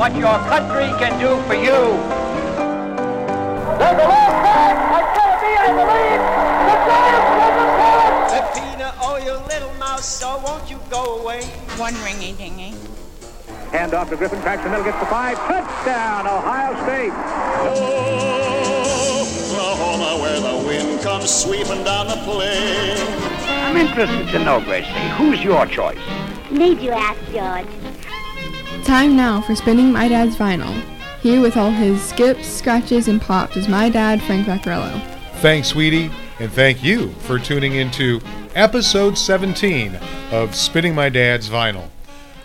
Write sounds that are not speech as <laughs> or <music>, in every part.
Ask not what your country can do for you. There's a long pass. It's going to be, I believe, the Giants will Peppina, oh, you little mouse, so won't you go away? One ringy dingy. Hand off to Griffin, cracks the middle, gets the five. Touchdown, Ohio State. Oh, Oklahoma, where the wind comes sweeping down the plain. I'm interested to know, Gracie, who's your choice? Need you ask, George? Time now for spinning my dad's vinyl. Here with all his skips, scratches, and pops is my dad, Frank Vaccarello. Thanks, sweetie, and thank you for tuning into episode 17 of Spinning My Dad's Vinyl.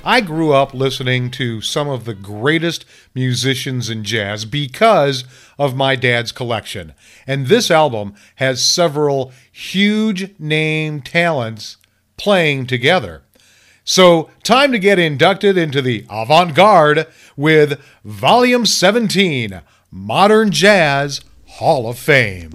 I grew up listening to some of the greatest musicians in jazz because of my dad's collection. And this album has several huge name talents playing together. So, time to get inducted into the avant garde with Volume 17 Modern Jazz Hall of Fame.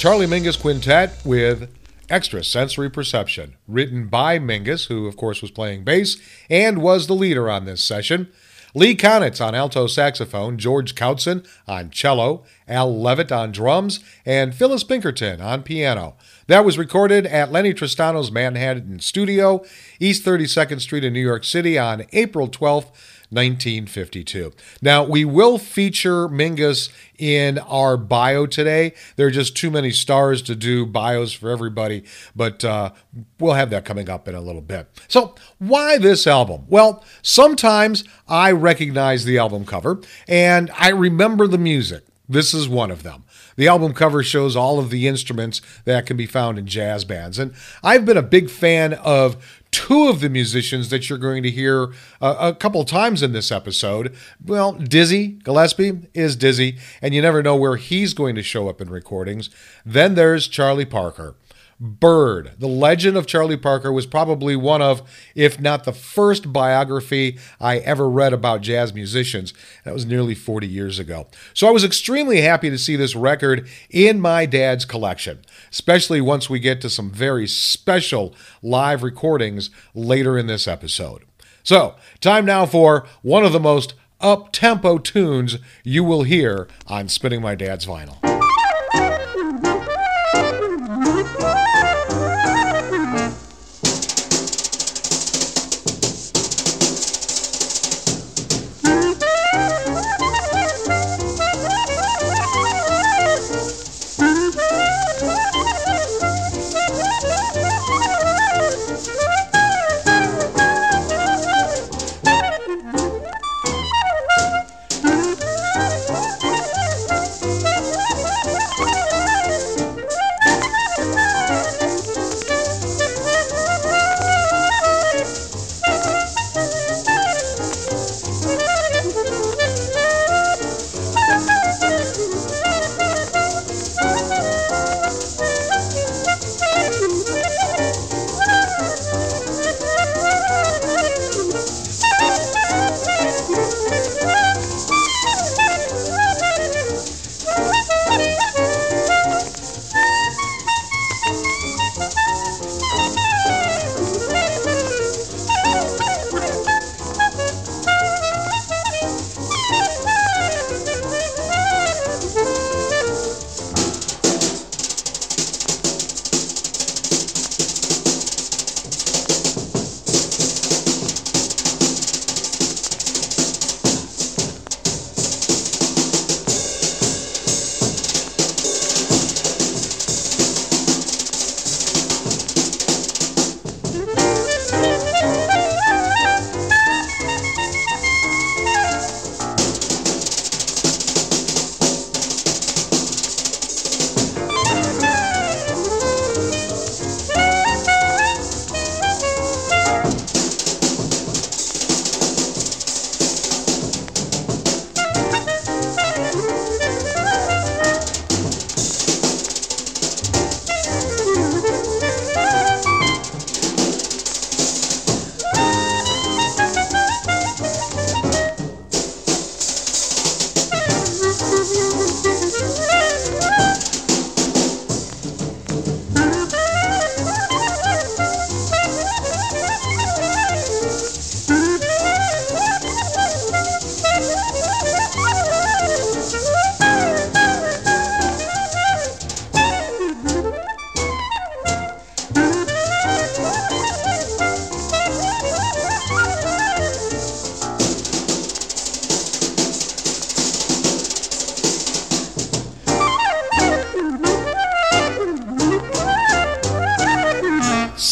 Charlie Mingus Quintet with Extra Sensory Perception, written by Mingus, who of course was playing bass and was the leader on this session. Lee Konitz on alto saxophone, George Koutzen on cello, Al Levitt on drums, and Phyllis Pinkerton on piano. That was recorded at Lennie Tristano's Manhattan studio, East 32nd Street in New York City on April 12th, 1952. Now, we will feature Mingus in our bio today. There are just too many stars to do bios for everybody, but uh, we'll have that coming up in a little bit. So, why this album? Well, sometimes I recognize the album cover and I remember the music. This is one of them. The album cover shows all of the instruments that can be found in jazz bands. And I've been a big fan of two of the musicians that you're going to hear uh, a couple times in this episode. Well, Dizzy Gillespie is Dizzy, and you never know where he's going to show up in recordings. Then there's Charlie Parker. Bird. The Legend of Charlie Parker was probably one of, if not the first biography I ever read about jazz musicians. That was nearly 40 years ago. So I was extremely happy to see this record in my dad's collection, especially once we get to some very special live recordings later in this episode. So, time now for one of the most up tempo tunes you will hear on Spinning My Dad's Vinyl.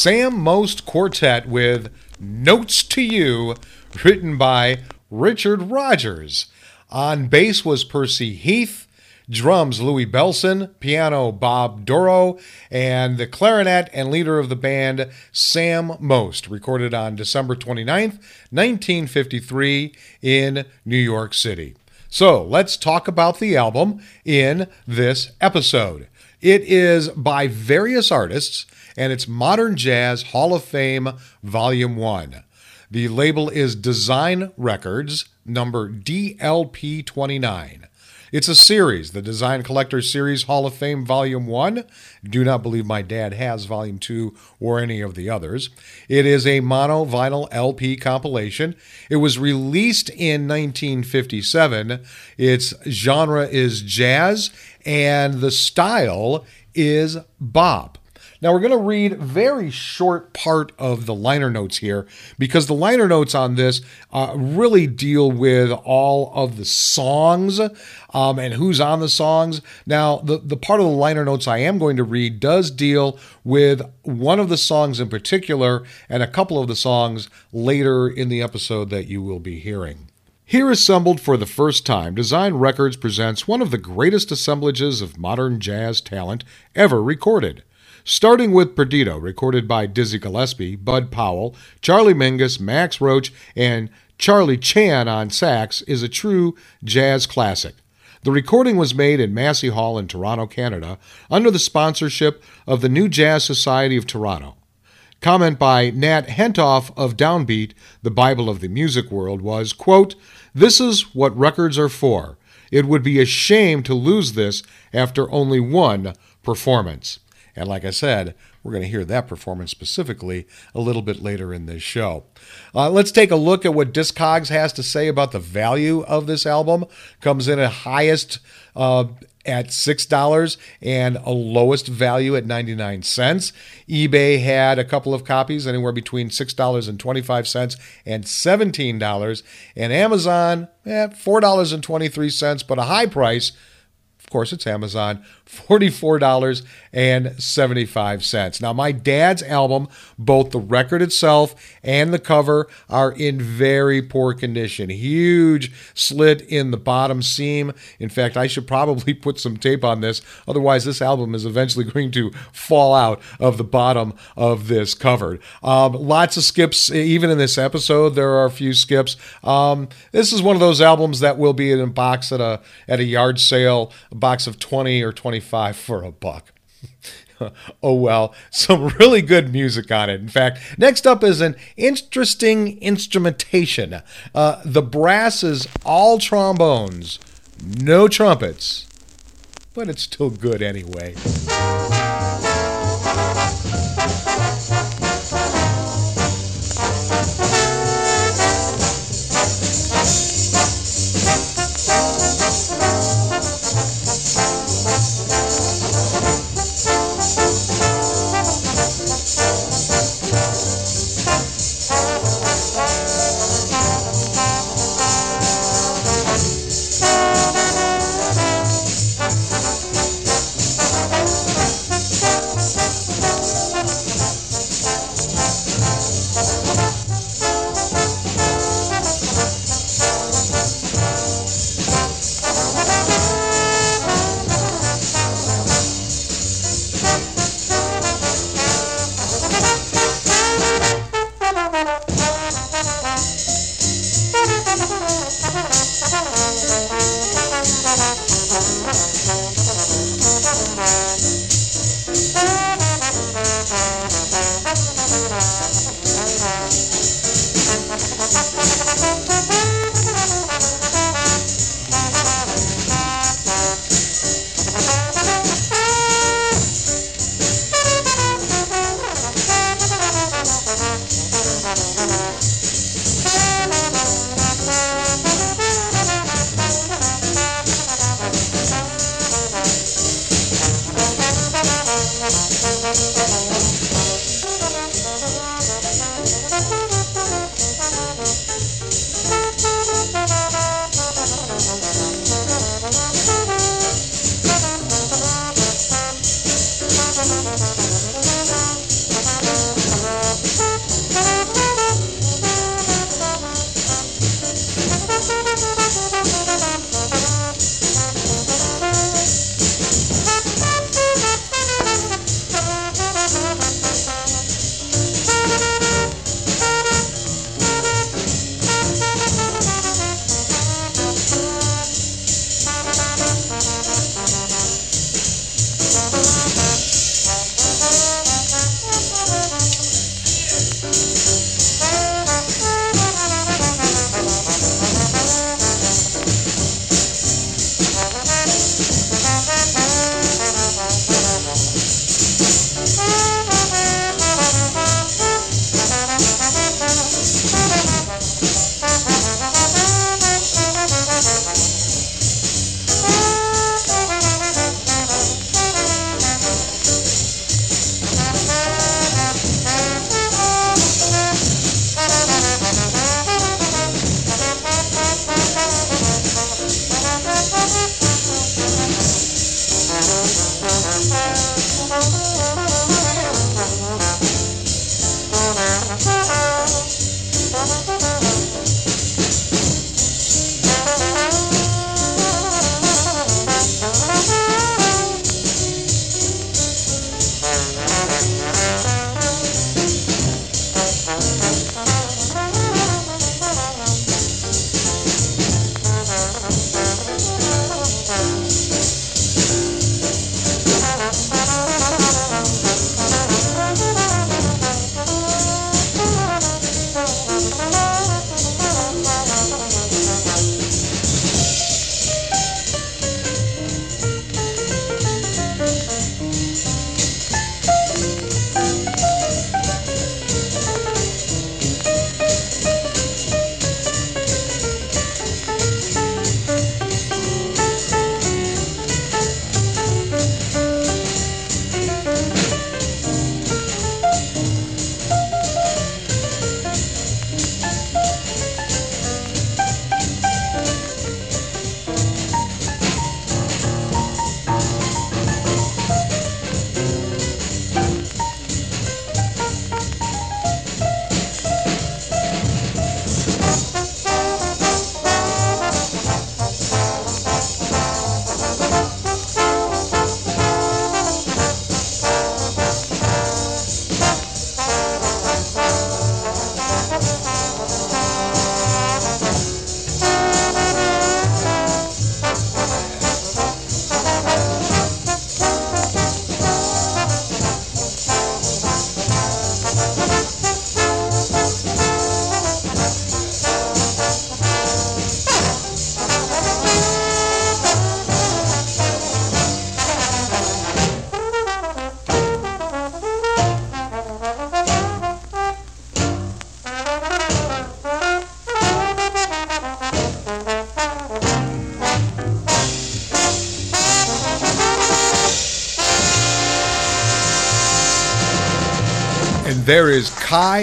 Sam Most Quartet with Notes to You, written by Richard Rodgers. On bass was Percy Heath, drums Louie Bellson, piano Bob Dorough, and the clarinet and leader of the band Sam Most, recorded on December 29th, 1953 in New York City. So let's talk about the album in this episode. It is by various artists and it's Modern Jazz Hall of Fame Volume 1. The label is Design Records, number DLP29. It's a series, the Design Collector Series Hall of Fame Volume 1. Do not believe my dad has Volume 2 or any of the others. It is a mono vinyl LP compilation. It was released in 1957. Its genre is jazz, and the style is bop. Now we're going to read very short part of the liner notes here because the liner notes on this uh, really deal with all of the songs um, and who's on the songs. Now the the part of the liner notes I am going to read does deal with one of the songs in particular and a couple of the songs later in the episode that you will be hearing. Here assembled for the first time, Design Records presents one of the greatest assemblages of modern jazz talent ever recorded. Starting with Perdido, recorded by Dizzy Gillespie, Bud Powell, Charlie Mingus, Max Roach, and Charlie Chan on sax, is a true jazz classic. The recording was made in Massey Hall in Toronto, Canada, under the sponsorship of the New Jazz Society of Toronto. Comment by Nat Hentoff of Downbeat, the Bible of the music world, was, quote, This is what records are for. It would be a shame to lose this after only one performance. And like I said, we're going to hear that performance specifically a little bit later in this show. Uh, let's take a look at what Discogs has to say about the value of this album. Comes in at highest uh, at $6 and a lowest value at 99 cents. eBay had a couple of copies anywhere between $6.25 and $17 and Amazon at $4.23 but a high price of course, it's Amazon, $44.75. Now, my dad's album, both the record itself and the cover, are in very poor condition. Huge slit in the bottom seam. In fact, I should probably <laughs> put some tape on this, otherwise, this album is eventually <laughs> going to fall out of the bottom of this cover. Um, lots of skips, even in this episode, there are a few skips. Um, this is one of those albums that will be in a box at a, at a yard sale a box of 20 or 25 for a buck. <laughs> oh well, some really good music on it. In fact, next up is an interesting instrumentation. Uh, the brass is all trombones, no trumpets, but it's still good anyway.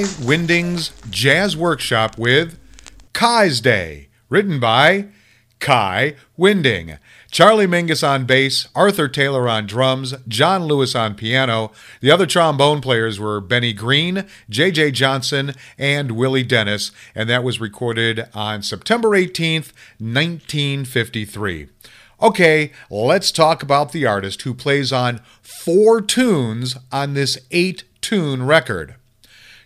Winding's Jazz Workshop with Kai's Day, written by Kai Winding. Charlie Mingus on bass, Arthur Taylor on drums, John Lewis on piano. The other trombone players were Bennie Green, J.J. Johnson, and Willie Dennis, and that was recorded on September 18th, 1953. Okay, let's talk about the artist who plays on four tunes on this eight tune record.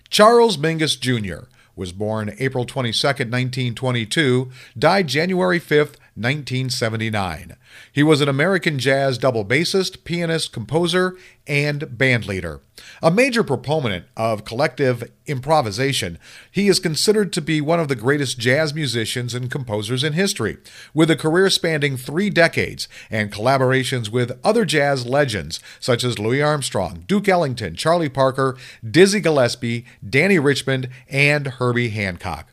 Charles Mingus Jr. was born April 22, 1922, died January 5, 1979. He was an American jazz double bassist, pianist, composer, and bandleader. A major proponent of collective improvisation, he is considered to be one of the greatest jazz musicians and composers in history, with a career spanning three decades and collaborations with other jazz legends such as Louis Armstrong, Duke Ellington, Charlie Parker, Dizzy Gillespie, Dannie Richmond, and Herbie Hancock.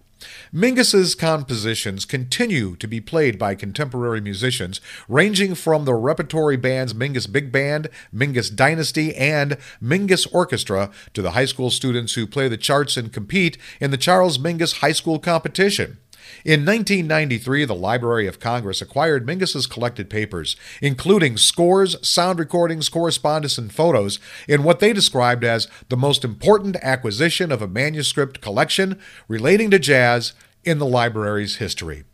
Mingus's compositions continue to be played by contemporary musicians, ranging from the repertory bands Mingus Big Band, Mingus Dynasty, and Mingus Orchestra to the high school students who play the charts and compete in the Charles Mingus High School Competition. In 1993, the Library of Congress acquired Mingus's collected papers, including scores, sound recordings, correspondence, and photos, in what they described as the most important acquisition of a manuscript collection relating to jazz in the library's history.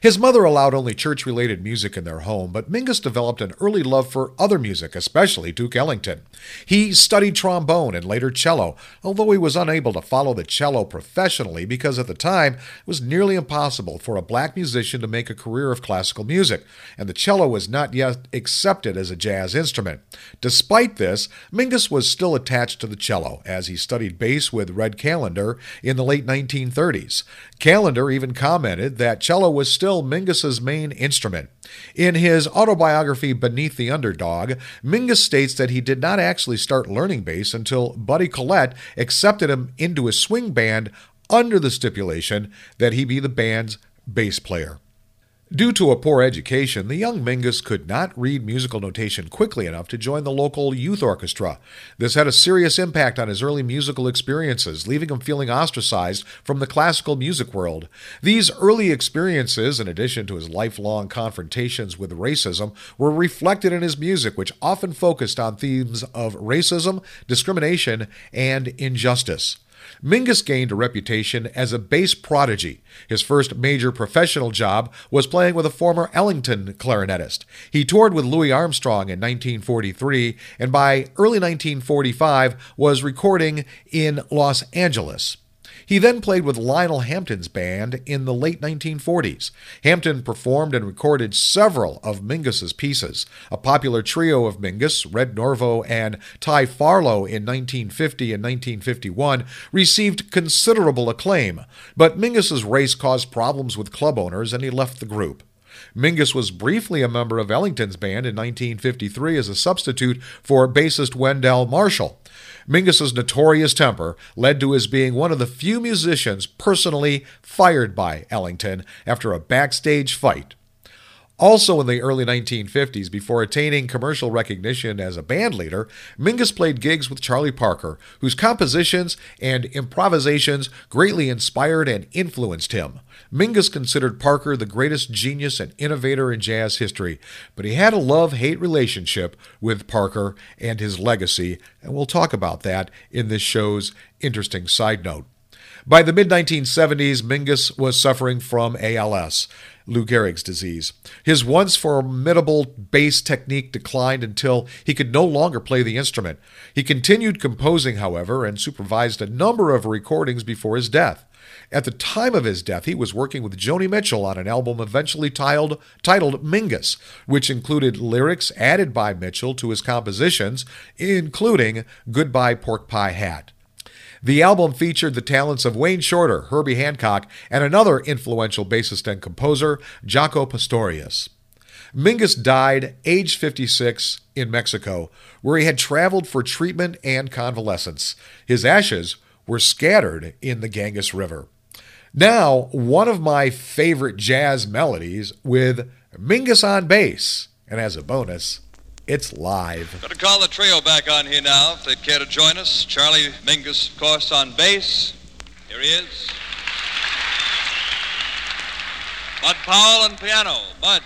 His mother allowed only church related music in their home, but Mingus developed an early love for other music, especially Duke Ellington. He studied trombone and later cello, although he was unable to follow the cello professionally because at the time it was nearly impossible for a black musician to make a career of classical music, and the cello was not yet accepted as a jazz instrument. Despite this, Mingus was still attached to the cello as he studied bass with Red Callender in the late 1930s. Callender even commented that cello was still Mingus's main instrument. In his autobiography Beneath the Underdog, Mingus states that he did not actually start learning bass until Buddy Collette accepted him into his swing band under the stipulation that he be the band's bass player. Due to a poor education, the young Mingus could not read musical notation quickly enough to join the local youth orchestra. This had a serious impact on his early musical experiences, leaving him feeling ostracized from the classical music world. These early experiences, in addition to his lifelong confrontations with racism, were reflected in his music, which often focused on themes of racism, discrimination, and injustice. Mingus gained a reputation as a bass prodigy. His first major professional job was playing with a former Ellington clarinetist. He toured with Louis Armstrong in 1943 and by early 1945 was recording in Los Angeles. He then played with Lionel Hampton's band in the late 1940s. Hampton performed and recorded several of Mingus's pieces. A popular trio of Mingus, Red Norvo and Tal Farlow in 1950 and 1951, received considerable acclaim, but Mingus's race caused problems with club owners and he left the group. Mingus was briefly a member of Ellington's band in 1953 as a substitute for bassist Wendell Marshall. Mingus's notorious temper led to his being one of the few musicians personally fired by Ellington after a backstage fight. Also in the early 1950s, before attaining commercial recognition as a band leader, Mingus played gigs with Charlie Parker, whose compositions and improvisations greatly inspired and influenced him. Mingus considered Parker the greatest genius and innovator in jazz history, but he had a love hate relationship with Parker and his legacy, and we'll talk about that in this show's interesting side note. By the mid 1970s, Mingus was suffering from ALS. Lou Gehrig's disease. His once formidable bass technique declined until he could no longer play the instrument. He continued composing, however, and supervised a number of recordings before his death. At the time of his death, he was working with Joni Mitchell on an album eventually titled, titled Mingus, which included lyrics added by Mitchell to his compositions, including Goodbye Pork Pie Hat. The album featured the talents of Wayne Shorter, Herbie Hancock, and another influential bassist and composer, Jaco Pastorius. Mingus died aged 56 in Mexico, where he had traveled for treatment and convalescence. His ashes were scattered in the Ganges River. Now, one of my favorite jazz melodies with Mingus on bass, and as a bonus, It's live. Going to call the trio back on here now if they'd care to join us. Charlie Mingus, of course, on bass. Here he is. Bud Powell on piano. Bud.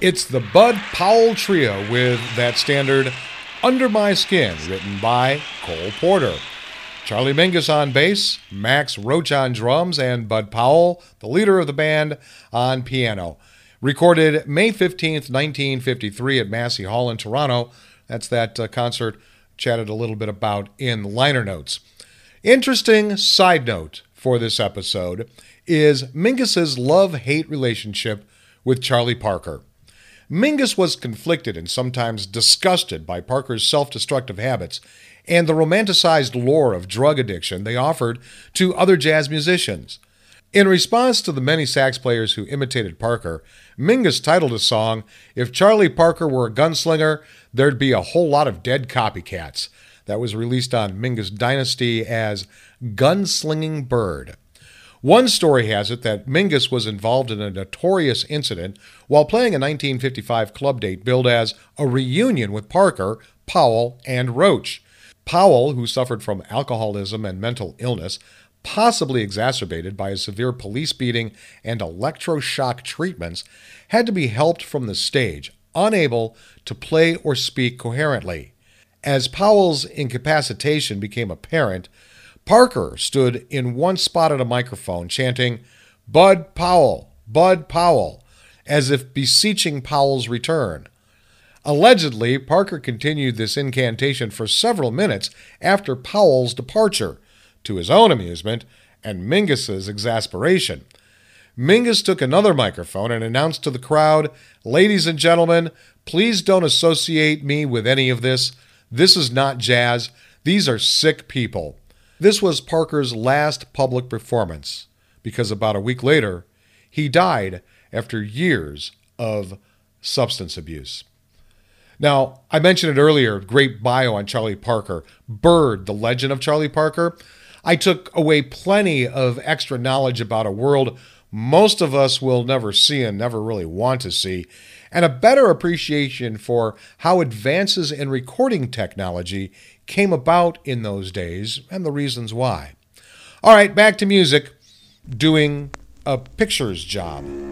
It's the Bud Powell Trio with that standard Under My Skin, written by Cole Porter. Charlie Mingus on bass, Max Roach on drums, and Bud Powell, the leader of the band, on piano. Recorded May 15th, 1953 at Massey Hall in Toronto. That's that uh, concert chatted a little bit about in liner notes. Interesting side note for this episode is Mingus's love-hate relationship with Charlie Parker. Mingus was conflicted and sometimes disgusted by Parker's self destructive habits and the romanticized lore of drug addiction they offered to other jazz musicians. In response to the many sax players who imitated Parker, Mingus titled his song, If Charlie Parker Were a Gunslinger, There'd Be a Whole Lot of Dead Copycats. That was released on Mingus Dynasty as Gunslinging Bird. One story has it that Mingus was involved in a notorious incident while playing a 1955 club date billed as a reunion with Parker, Powell, and Roach. Powell, who suffered from alcoholism and mental illness, possibly exacerbated by a severe police beating and electroshock treatments, had to be helped from the stage, unable to play or speak coherently. As Powell's incapacitation became apparent, Parker stood in one spot at a microphone chanting, Bud Powell, Bud Powell, as if beseeching Powell's return. Allegedly, Parker continued this incantation for several minutes after Powell's departure, to his own amusement and Mingus's exasperation. Mingus took another microphone and announced to the crowd, Ladies and gentlemen, please don't associate me with any of this. This is not jazz. These are sick people. This was Parker's last public performance because about a week later, he died after years of substance abuse. Now, I mentioned it earlier great bio on Charlie Parker, Bird, the legend of Charlie Parker. I took away plenty of extra knowledge about a world most of us will never see and never really want to see, and a better appreciation for how advances in recording technology came about in those days and the reasons why. All right, back to music, doing a pictures job.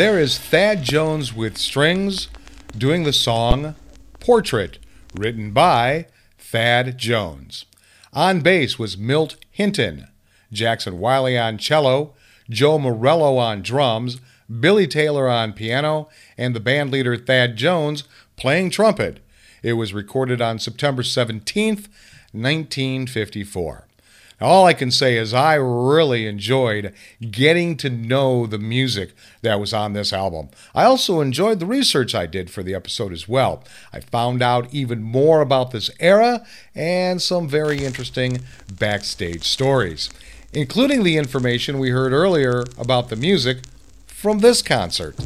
There is Thad Jones with strings doing the song Portrait, written by Thad Jones. On bass was Milt Hinton, Jackson Wiley on cello, Joe Morello on drums, Billy Taylor on piano, and the band leader Thad Jones playing trumpet. It was recorded on September 17th, 1954. All I can say is I really enjoyed getting to know the music that was on this album. I also enjoyed the research I did for the episode as well. I found out even more about this era and some very interesting backstage stories, including the information we heard earlier about the music from this concert.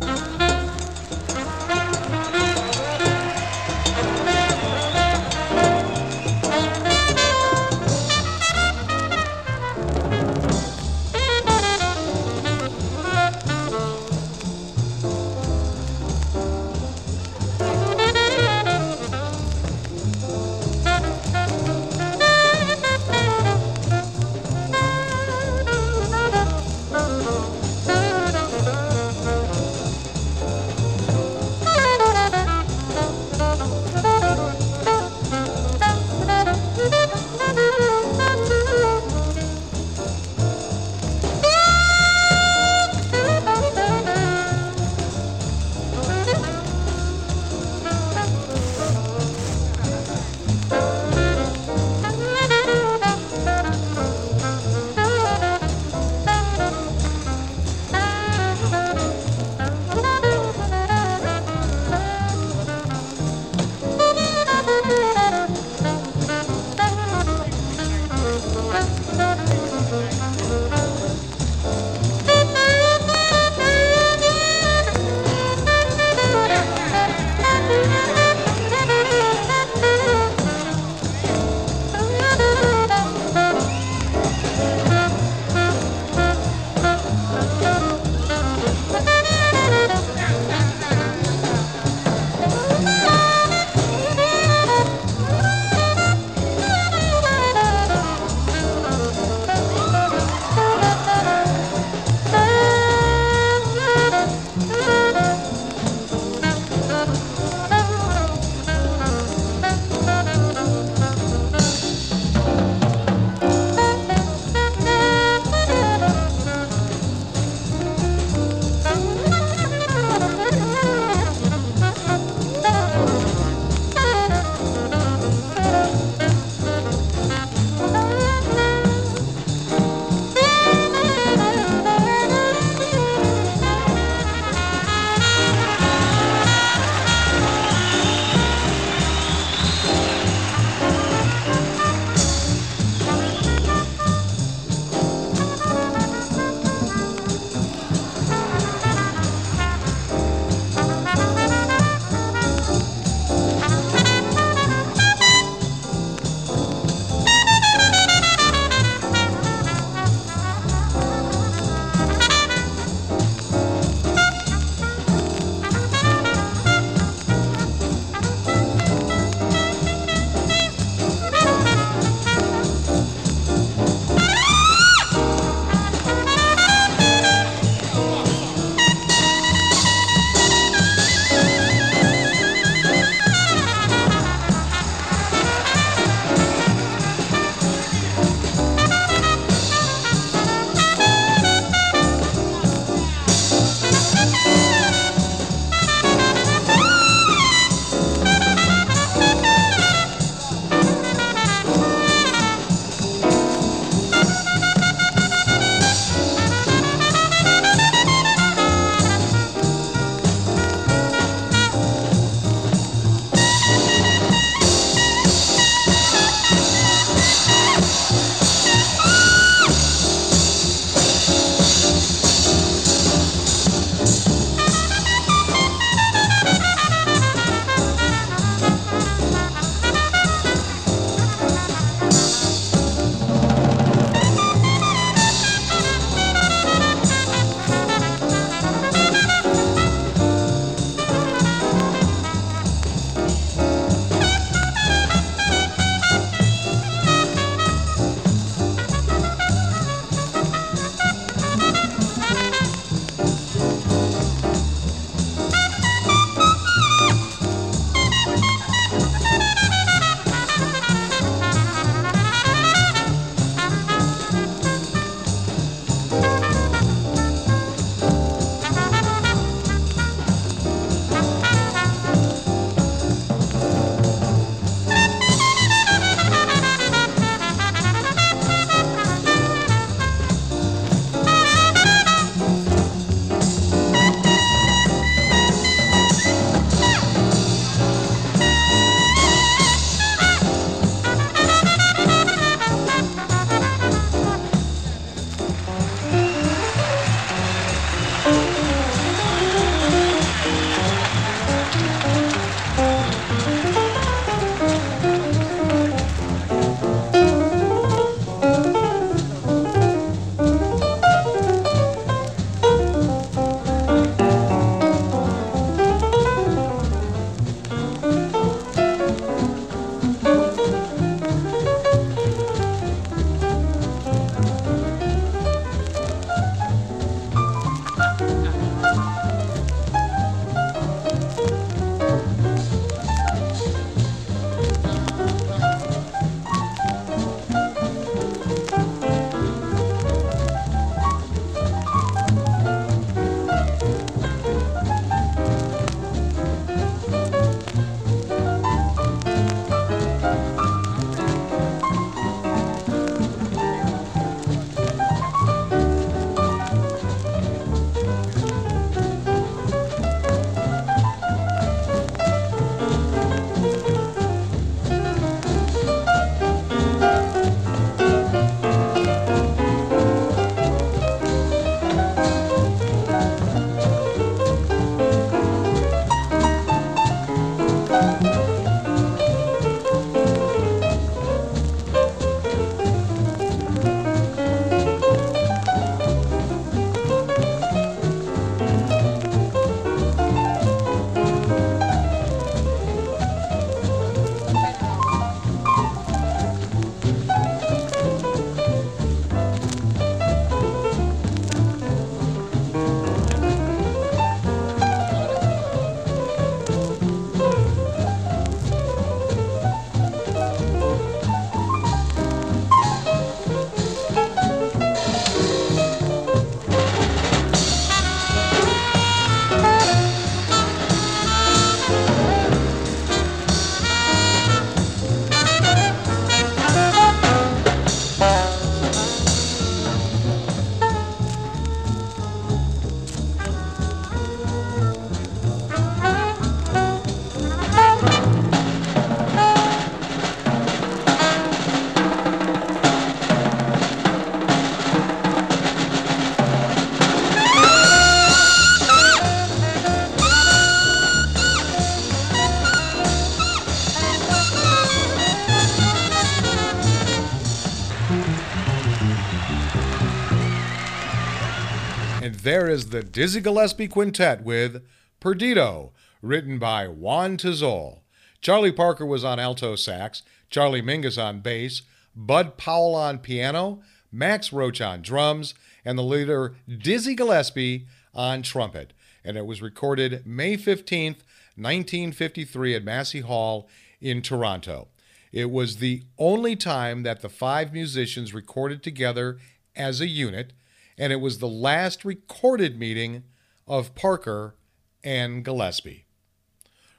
There is the Dizzy Gillespie Quintet with Perdido, written by Juan Tizol. Charlie Parker was on alto sax, Charlie Mingus on bass, Bud Powell on piano, Max Roach on drums, and the leader Dizzy Gillespie on trumpet. And it was recorded May 15th, 1953 at Massey Hall in Toronto. It was the only time that the five musicians recorded together as a unit, and it was the last recorded meeting of Parker and Gillespie.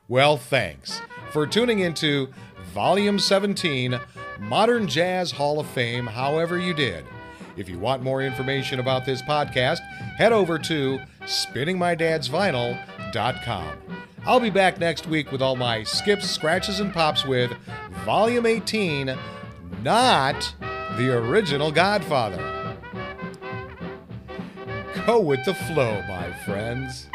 Well, thanks for tuning into Volume 17 Modern Jazz Hall of Fame, however you did. If you want more information about this podcast, head over to spinningmydadsvinyl.com. I'll be back next week with all my skips, scratches, and pops with Volume 18, not the original Godfather. Go with the flow, my friends.